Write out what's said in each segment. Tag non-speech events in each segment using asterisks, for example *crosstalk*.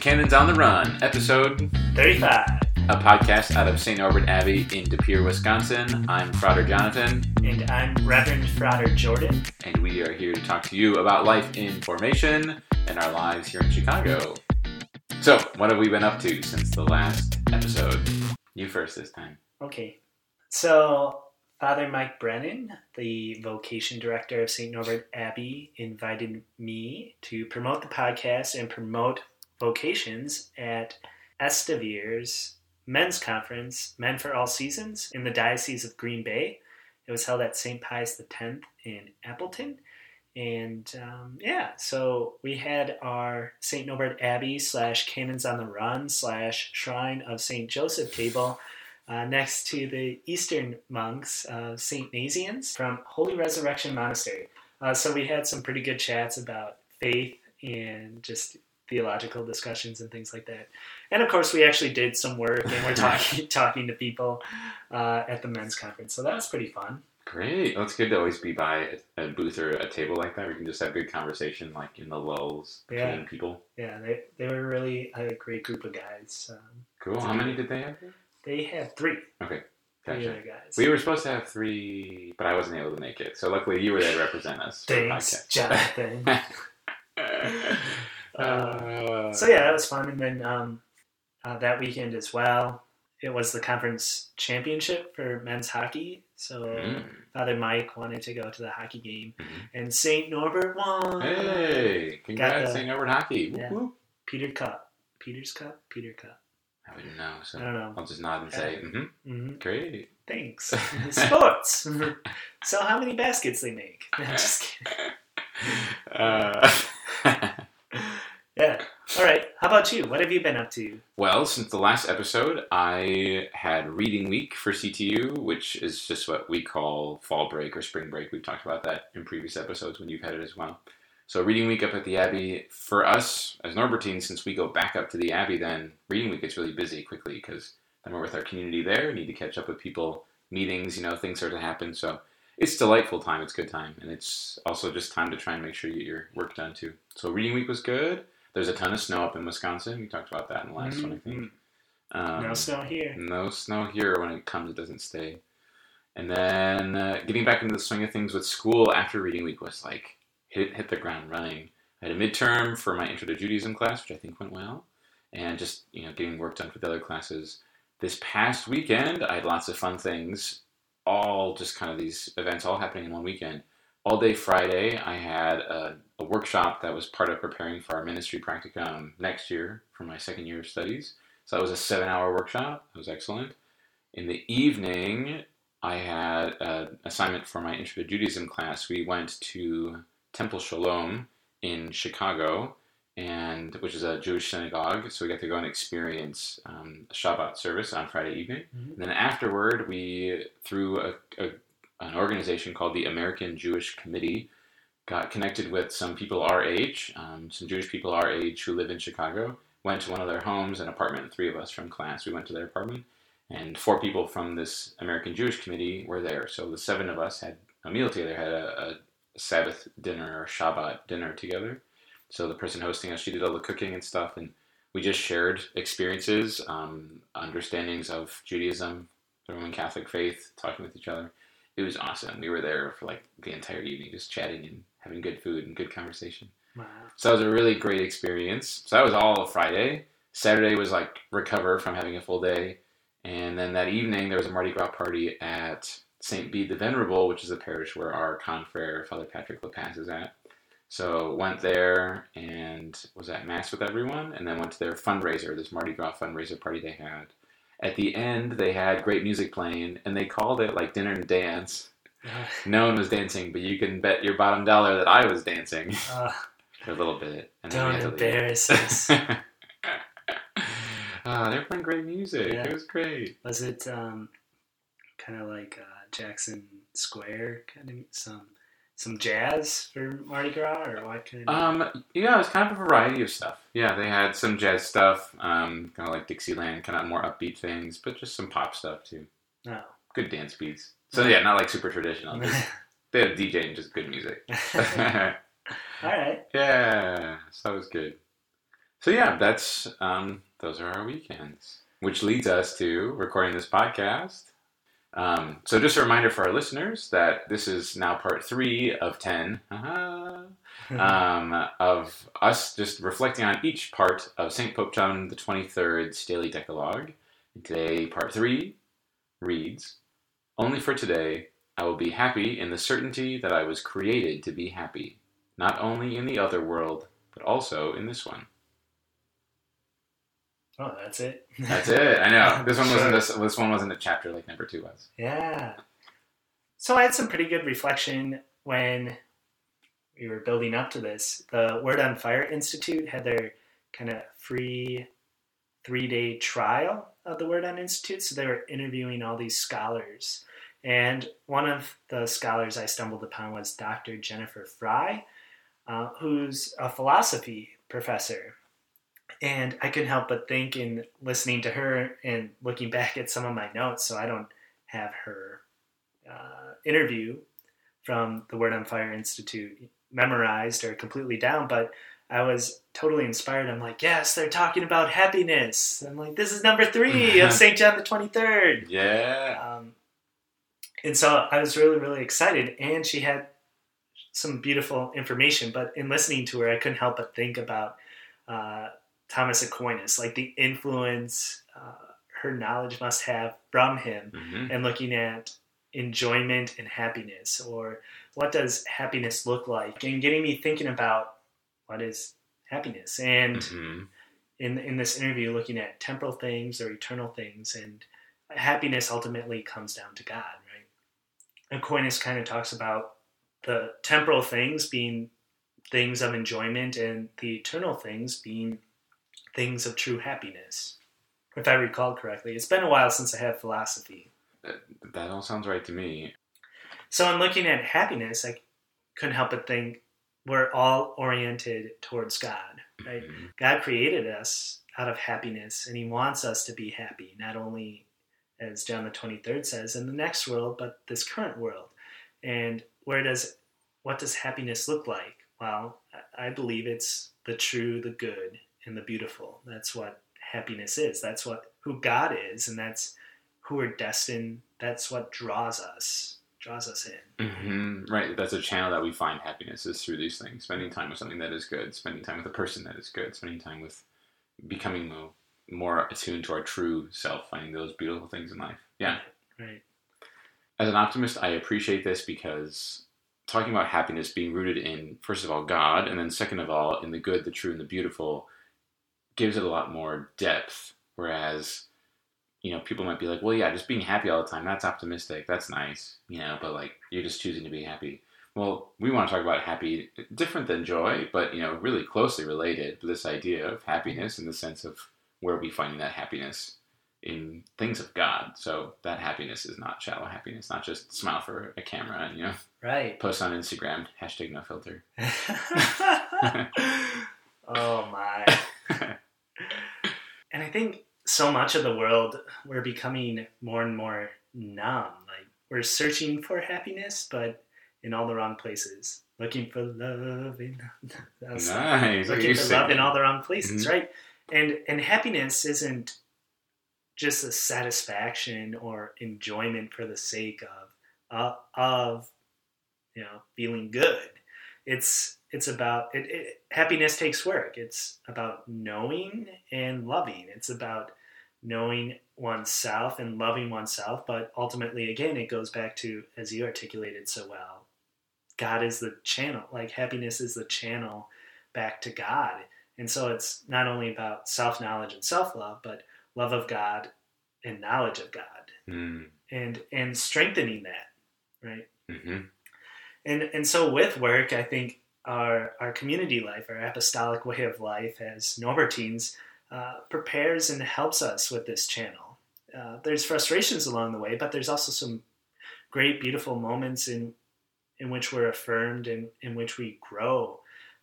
Canons on the Run, episode 35. a podcast out of St. Norbert Abbey in De Pere, Wisconsin. I'm Frater Jonathan, And I'm Reverend Frater Jordan. and we are here to talk to you about life in formation and our lives here in Chicago. So, what have we been up to since the last episode? You first this time. Okay. So, Father Mike Brennan, the vocation director of St. Norbert Abbey, invited me to promote the podcast and promote vocations at Estevir's men's conference, Men for All Seasons, in the Diocese of Green Bay. It was held at St. Pius X in Appleton. And um, yeah, so we had our St. Norbert Abbey slash Canons on the Run slash Shrine of St. Joseph table uh, next to the Eastern monks, uh, St. Nazianz from Holy Resurrection Monastery. Uh, so we had some pretty good chats about faith and just theological discussions and things like that. And of course, we actually did some work and we're *laughs* talking talking to people uh, at the men's conference. So that was pretty fun. Great. Well, it's good to always be by a, a booth or a table like that where you can just have good conversation, like in the lulls between Yeah. people. Yeah, they, they were really a great group of guys. Um, Cool. How many did they have? they had three, Okay. Gotcha. other guys. We were supposed to have three, but I wasn't able to make it. So luckily, you were there to represent us. Thanks. Jonathan. *laughs* *laughs* Uh, So yeah, that was fun. And then um, uh, that weekend as well, it was the conference championship for men's hockey. So Mm. Father Mike wanted to go to the hockey game, Mhm. and Saint Norbert won. Hey, congrats, the- St. Norbert Hockey. Whoop, Yeah. whoop. Peter Cup, Peter's Cup, Peter Cup. I wouldn't know, so I don't know. I'll just nod and say, mm-hmm, hmm great. Thanks. *laughs* Sports. *laughs* so how many baskets they make? *laughs* No, just kidding. Uh. All right. How about you? What have you been up to? well, since the last episode, I had reading week for CTU, which is just what we call fall break or spring break. We've talked about that in previous episodes when you've had it as well. So, reading week up at the Abbey, for us as Norbertines, since we go back up to the Abbey, then reading week gets really busy quickly because then we're with our community there, need to catch up with people, meetings, you know, things start to happen. So, it's delightful time, it's good time, and it's also just time to try and make sure you get your work done too. So, reading week was good. There's a ton of snow up in Wisconsin. We talked about that in the last one, I think. Um, no snow here. no snow here. When it comes, it doesn't stay. And then uh, getting back into the swing of things with school after reading week was like hit hit the ground running. I had a midterm for my Intro to Judaism class, which I think went well, and just you know getting work done for the other classes. This past weekend, I had lots of fun things, all just kind of these events all happening in one weekend. All day Friday, I had a, a workshop that was part of preparing for our ministry practicum next year for my second year of studies. So that was a seven hour workshop. It was excellent. In the evening, I had an assignment for my Intro to Judaism class. We went to Temple Sholom in Chicago, and which is a Jewish synagogue. So we got to go and experience um, Shabbat service on Friday evening. Mhm. And then afterward, we through a, a, an organization called the American Jewish Committee got connected with some people our age, um, some Jewish people our age who live in Chicago. Went to one of their homes, an apartment. Three of us from class. We went to their apartment, and four people from this American Jewish Committee were there. So the seven of us had a meal together, had a, a Sabbath dinner or Shabbat dinner together. So the person hosting us, she did all the cooking and stuff, and we just shared experiences, um, understandings of Judaism, the Roman Catholic faith, talking with each other. It was awesome. We were there for like the entire evening, just chatting and having good food and good conversation. Wow. So that was a really great experience. So that was all Friday. Saturday was like recover from having a full day. And then that evening there was a Mardi Gras party at St. Bede the Venerable, which is a parish where our confrere, Father Patrick LaPacz, is at. So went there and was at Mass with everyone, and then went to their fundraiser, this Mardi Gras fundraiser party they had. At the end, they had great music playing, and they called it like dinner and dance. *laughs* Uh, No one was dancing, but you can bet your bottom dollar that I was dancing *laughs* uh, for a little bit. And don't we had to leave. embarrass us. *laughs* Ah, they were playing great music. Yeah. It was great. Was it um, kind of like uh, Jackson Square, kind of some some jazz for Mardi Gras, or what kind of? Um, yeah, it was kind of a variety of stuff. Yeah, they had some jazz stuff, um, kind of like Dixieland, kind of more upbeat things, but just some pop stuff too. no. Good dance beats. So yeah, not like super traditional. Just, *laughs* they had a DJ and just good music. *laughs* *laughs* All right. yeah, so that was good. So yeah, that's um, those are our weekends, which leads us to recording this podcast. Um, so just a reminder for our listeners that this is now part three of 10 uh-huh, *laughs* um, of us just reflecting on each part of St. Pope John the 23rd's daily Decalogue. And today, part three reads, Only for today I will be happy in the certainty that I was created to be happy, not only in the other world, but also in this one. Oh, that's it. That's it. I know *laughs* this one wasn't this, this one wasn't a chapter like number two was. Yeah. So I had some pretty good reflection when we were building up to this. The Word on Fire Institute had their kind of free three day trial of the Word on Institute. So they were interviewing all these scholars. And one of the scholars I stumbled upon was Dr. Jennifer Frey, uh, who's a philosophy professor. And I couldn't help but think in listening to her and looking back at some of my notes, so I don't have her uh, interview from the Word on Fire Institute memorized or completely down, but I was totally inspired. I'm like, yes, they're talking about happiness. I'm like, this is number three *laughs* of St. John the 23rd. Yeah. Um, and so I was really, really excited. And she had some beautiful information, but in listening to her, I couldn't help but think about uh, Thomas Aquinas, like the influence uh, her knowledge must have from him, hmm and looking at enjoyment and happiness, or what does happiness look like, and getting me thinking about what is happiness. And hmm in in this interview, looking at temporal things or eternal things, and happiness ultimately comes down to God, right? Aquinas kind of talks about the temporal things being things of enjoyment, and the eternal things being things of true happiness. If I recall correctly, it's been a while since I had philosophy. That all sounds right to me. So, in looking at happiness, I couldn't help but think we're all oriented towards God, right? Mhm. God created us out of happiness, and He wants us to be happy, not only, as John the 23rd says, in the next world, but this current world. And where does, what does happiness look like? Well, I believe it's the true, the good, and the beautiful. That's what happiness is. That's what, who God is, and that's who we're destined, that's what draws us, draws us in. hmm Right. That's a channel that we find happiness is through these things. Spending time with something that is good, spending time with a person that is good, spending time with becoming mo- more attuned to our true self, finding those beautiful things in life. Yeah. Right. As an optimist, I appreciate this because talking about happiness being rooted in, first of all, God, and then second of all, in the good, the true, and the beautiful, gives it a lot more depth. Whereas, you know, people might be like, well, yeah, just being happy all the time, that's optimistic, that's nice, you know, but like, you're just choosing to be happy. Well, we want to talk about happy, different than joy, but, you know, really closely related. to This idea of happiness in the sense of where we finding that happiness in things of God. So that happiness is not shallow happiness, not just smile for a camera and you know Right. post on Instagram hashtag no filter. *laughs* *laughs* oh my. *laughs* And I think so much of the world we're becoming more and more numb. Like we're searching for happiness, but in all the wrong places. Looking for love in *laughs* nice. Look looking for love in all the wrong places, Mhm. right? And and happiness isn't just a satisfaction or enjoyment for the sake of uh, of you know feeling good. It's it's about it, it, happiness takes work. It's about knowing and loving. It's about knowing oneself and loving oneself. But ultimately, again, it goes back to as you articulated so well. God is the channel. Like happiness is the channel back to God. And so it's not only about self knowledge and self love, but love of God and knowledge of God, Mm, and and strengthening that, right? mhm. And and so with work, I think our our community life, our apostolic way of life as Norbertines, uh, prepares and helps us with this channel. Uh, there's frustrations along the way, but there's also some great, beautiful moments in in which we're affirmed and in which we grow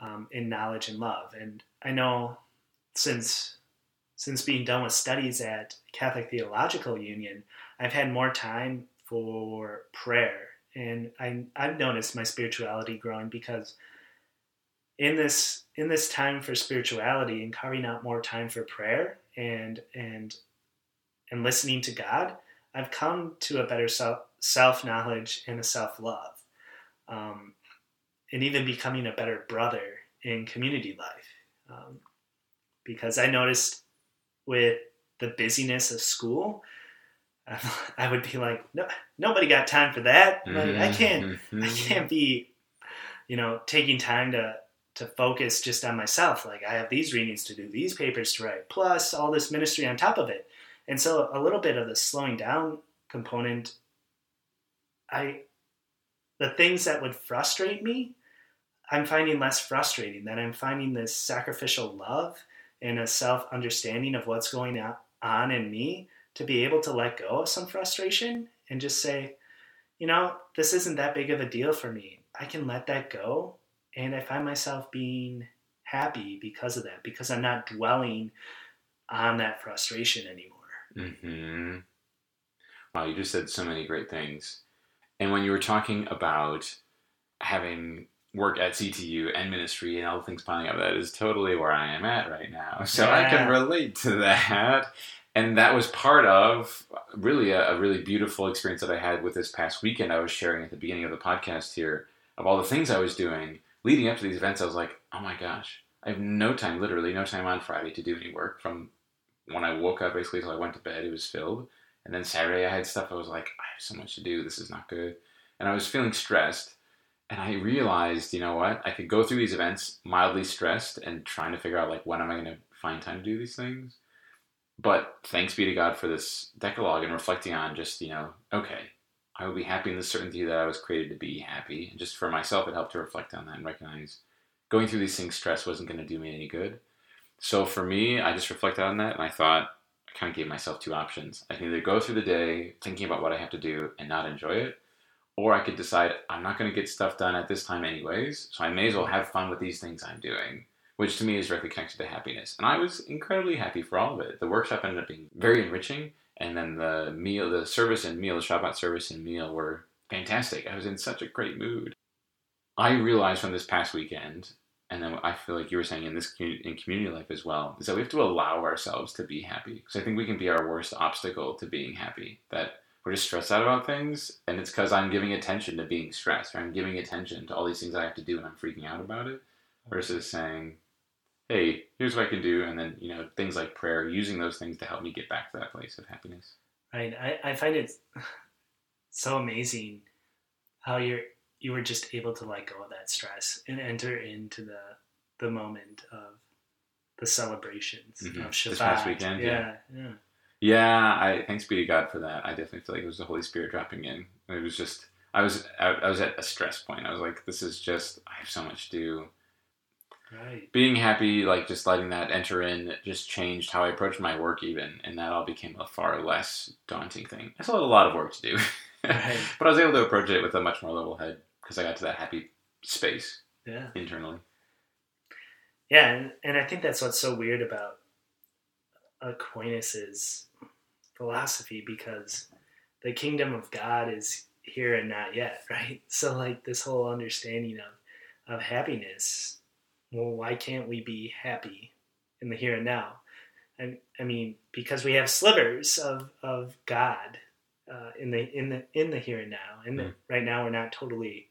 um, in knowledge and love. And I know since since being done with studies at Catholic Theological Union, I've had more time for prayer, and I, I've noticed my spirituality growing because in this in this time for spirituality and carving out more time for prayer and and and listening to God, I've come to a better self self knowledge and a self love, um, and even becoming a better brother in community life. Um, because I noticed with the busyness of school, *laughs* I would be like, no, nobody got time for that. Like, I can't, Mm-hmm. I can't be, you know, taking time to to focus just on myself. Like I have these readings to do, these papers to write, plus all this ministry on top of it. And so a little bit of the slowing down component, I, the things that would frustrate me, I'm finding less frustrating. That I'm finding this sacrificial love and a self understanding of what's going on in me to be able to let go of some frustration and just say, you know, this isn't that big of a deal for me. I can let that go. And I find myself being happy because of that, because I'm not dwelling on that frustration anymore. hmm Wow, you just said so many great things. And when you were talking about having work at CTU and ministry and all the things piling up, that is totally where I am at right now. *laughs* So I can relate to that. And that was part of really a, a really beautiful experience that I had with this past weekend. I was sharing at the beginning of the podcast here of all the things I was doing leading up to these events. I was like, oh my gosh, I have no time, literally no time on Friday to do any work from when I woke up basically till I went to bed. It was filled. And then Saturday I had stuff. I was like, I have so much to do. This is not good. And I was feeling stressed. And I realized, you know what? I could go through these events mildly stressed and trying to figure out like when am I going to find time to do these things. But thanks be to God for this Decalogue and reflecting on just, you know, okay, I will be happy in the certainty that I was created to be happy. And just for myself, it helped to reflect on that and recognize going through these things, stress wasn't going to do me any good. So for me, I just reflected on that and I thought, I kind of gave myself two options. I can either go through the day thinking about what I have to do and not enjoy it, or I could decide I'm not going to get stuff done at this time anyways, so I may as well have fun with these things I'm doing, which to me is directly connected to happiness. And I was incredibly happy for all of it. The workshop ended up being very enriching, and then the meal, the service and meal, the Shabbat service and meal were fantastic. I was in such a great mood. I realized from this past weekend, and then I feel like you were saying in this in community life as well, is that we have to allow ourselves to be happy. Because I think we can be our worst obstacle to being happy. That we're just stressed out about things, and it's because I'm giving attention to being stressed, or I'm giving attention to all these things I have to do, and I'm freaking out about it, versus saying, "Hey, here's what I can do," and then you know things like prayer, using those things to help me get back to that place of happiness. Right. I, I find it so amazing how you're you were just able to let go of that stress and enter into the the moment of the celebrations Mhm. of Shabbat. This past weekend, yeah, yeah. Yeah, I thanks be to God for that. I definitely feel like it was the Holy Spirit dropping in. It was just I was I, I was at a stress point. I was like, this is just I have so much to do. Right. Being happy, like just letting that enter in, just changed how I approached my work even, and that all became a far less daunting thing. I still had a lot of work to do, Right. *laughs* but I was able to approach it with a much more level head because I got to that happy space Yeah. internally. Yeah, and, and I think that's what's so weird about Aquinas' philosophy because the kingdom of God is here and not yet, *laughs* right? So like this whole understanding of of happiness, well, why can't we be happy in the here and now? And I mean, because we have slivers of of God uh, in the in the in the here and now, and Mm. right now we're not totally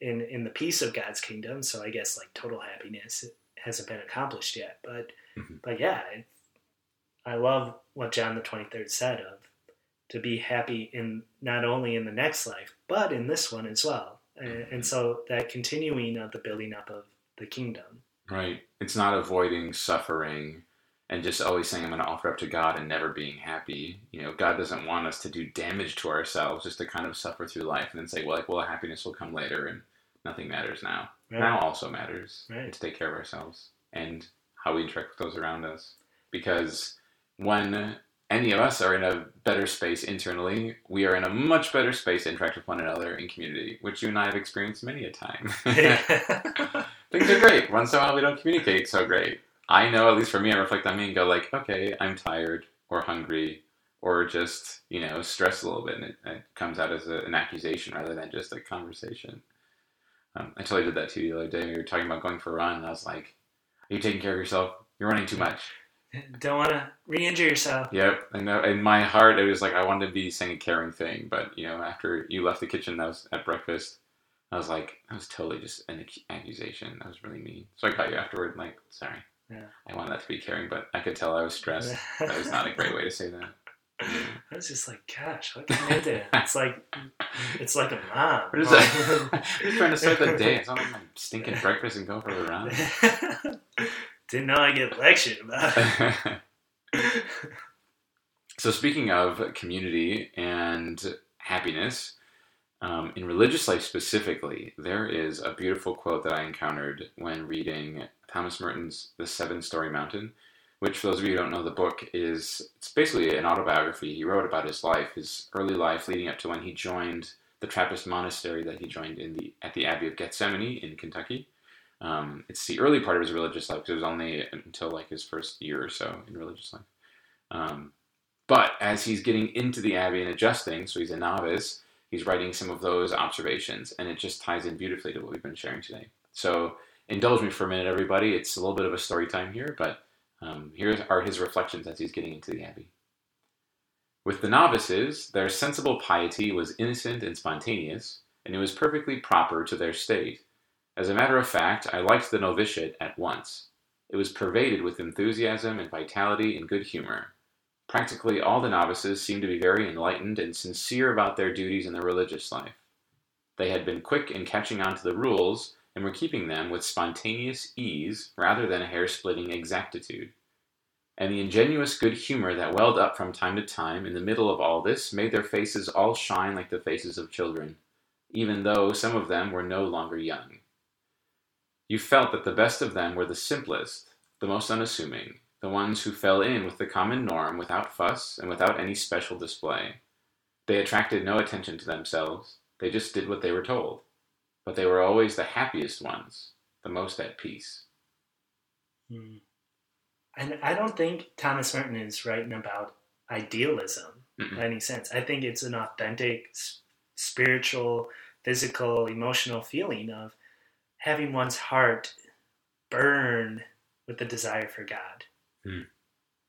in in the peace of God's kingdom. So I guess like total happiness hasn't been accomplished yet. But Mhm. but yeah, it, I love what John the twenty third said of to be happy in not only in the next life but in this one as well. And, and so that continuing of the building up of the kingdom. Right. It's not avoiding suffering and just always saying I'm going to offer up to God and never being happy. You know, God doesn't want us to do damage to ourselves just to kind of suffer through life and then say, well, like, well, happiness will come later and nothing matters now. Right? Now also matters Right. to take care of ourselves and how we interact with those around us. Because when any of us are in a better space internally, we are in a much better space to interact with one another in community, which you and I have experienced many a time. *laughs* *laughs* Things are great. Once in a while, we don't communicate so great. I know, at least for me, I reflect on me and go like, okay, I'm tired or hungry or just, you know, stressed a little bit. And it, it comes out as a, an accusation rather than just a conversation. Um, I totally did that to you the other day. We were talking about going for a run, and I was like, "Are you taking care of yourself? You're running too much." Don't want to re-injure yourself. Yep. And in my heart, it was like I wanted to be saying a caring thing, but you know, after you left the kitchen, that was at breakfast. I was like, that was totally just an accusation. That was really mean. So I caught you afterward, like, sorry. Yeah. I wanted that to be caring, but I could tell I was stressed. *laughs* that was not a great way to say that. I was just like, gosh, what can I do? *laughs* It's like, it's like a mom. What is that? Just trying to start the day. *laughs* It's not like my stinking breakfast and go for a run. Didn't know I get lectured about it. so speaking of community and happiness, um, in religious life specifically, there is a beautiful quote that I encountered when reading Thomas Merton's The Seven Storey Mountain, which, for those of you who don't know the book, is it's basically an autobiography. He wrote about his life, his early life leading up to when he joined the Trappist monastery that he joined in the at the Abbey of Gethsemani in Kentucky. Um, it's the early part of his religious life because it was only until like his first year or so in religious life. Um, but as he's getting into the abbey and adjusting, so he's a novice, he's writing some of those observations, and it just ties in beautifully to what we've been sharing today. So indulge me for a minute, everybody. It's a little bit of a story time here, but um, here are his reflections as he's getting into the abbey. With the novices, their sensible piety was innocent and spontaneous, and it was perfectly proper to their state. As a matter of fact, I liked the novitiate at once. It was pervaded with enthusiasm and vitality and good humor. Practically all the novices seemed to be very enlightened and sincere about their duties in the religious life. They had been quick in catching on to the rules and were keeping them with spontaneous ease rather than hair splitting exactitude. And the ingenuous good humor that welled up from time to time in the middle of all this made their faces all shine like the faces of children, even though some of them were no longer young. You felt that the best of them were the simplest, the most unassuming, the ones who fell in with the common norm without fuss and without any special display. They attracted no attention to themselves, they just did what they were told. But they were always the happiest ones, the most at peace. Hmm. And I don't think Thomas Merton is writing about idealism Mm-mm. in any sense. I think it's an authentic, spiritual, physical, emotional feeling of having one's heart burn with the desire for God.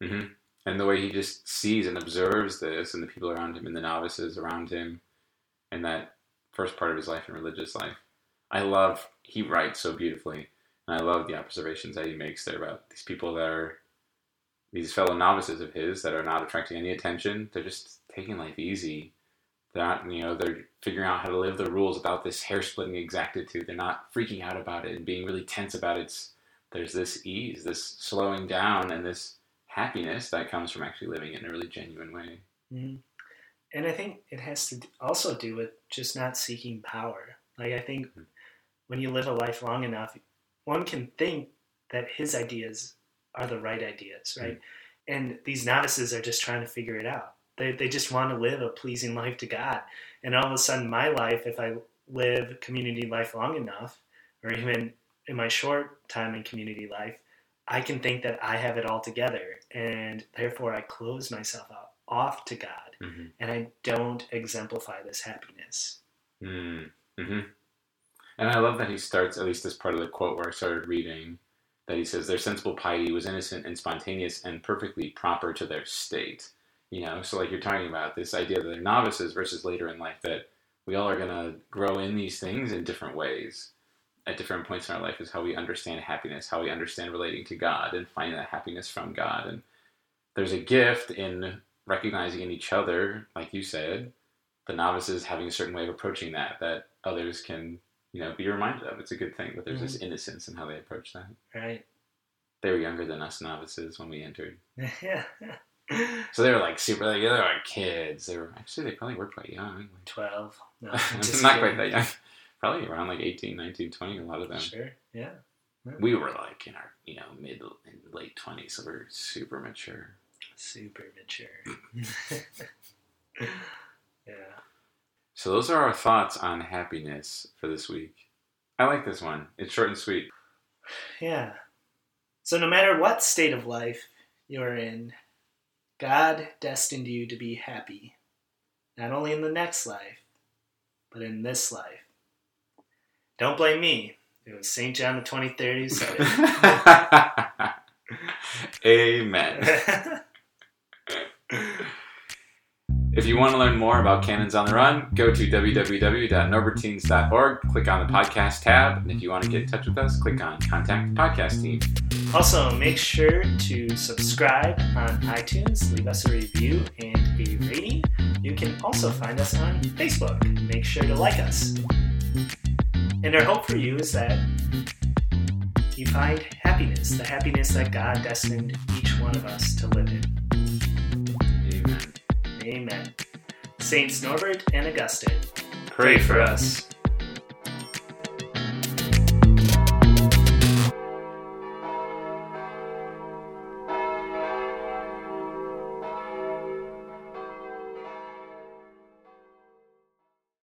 hmm And the way he just sees and observes this, and the people around him, and the novices around him, and that first part of his life and religious life. I love, he writes so beautifully, and I love the observations that he makes there about these people that are, these fellow novices of his that are not attracting any attention. They're just taking life easy. They're not, you know, they're figuring out how to live the rules about this hair splitting exactitude. They're not freaking out about it and being really tense about it. It's, there's this ease, this slowing down, and this happiness that comes from actually living it in a really genuine way. Mhm. And I think it has to also do with just not seeking power. Like, I think Mhm. when you live a life long enough, one can think that his ideas are the right ideas, right? And these novices are just trying to figure it out. They, they just want to live a pleasing life to God. And all of a sudden, my life, if I live community life long enough, or even in my short time in community life, I can think that I have it all together. And therefore, I close myself out, off to God Mm-hmm. and I don't exemplify this happiness. Mm-hmm. And I love that he starts, at least this part of the quote where I started reading, that he says, Their sensible piety was innocent and spontaneous and perfectly proper to their state. You know, so like you're talking about this idea that they're novices versus later in life, that we all are going to grow in these things in different ways. At different points in our life is how we understand happiness, how we understand relating to God and finding that happiness from God. And there's a gift in recognizing in each other, like you said, the novices having a certain way of approaching that that others can you know be reminded of it's a good thing but there's this mm-hmm. innocence in how they approach that Right? they were younger than us novices when we entered *laughs* yeah. So they were like super like they were like kids they were actually they probably were quite young 12. No, *laughs* not quite that young *laughs* probably around like 18 19 20 a lot of them Sure. Yeah. we were like in our you know mid and late 20s so we are super mature Super mature. *laughs* yeah. so those are our thoughts on happiness for this week i like this one it's short and sweet *sighs* Yeah. So, no matter what state of life you're in, God destined you to be happy, not only in the next life, but in this life. Don't blame me. It was St. John the 23rd who said *laughs* Amen. *laughs* If you want to learn more about Canons on the Run, go to www.norbertines.org, click on the podcast tab, and if you want to get in touch with us, click on Contact the Podcast Team. Also, make sure to subscribe on iTunes, leave us a review and a rating. You can also find us on Facebook. Make sure to like us. And our hope for you is that you find happiness, the happiness that God destined each one of us to live in. Amen. Amen. Saints Norbert and Augustine, Pray for us.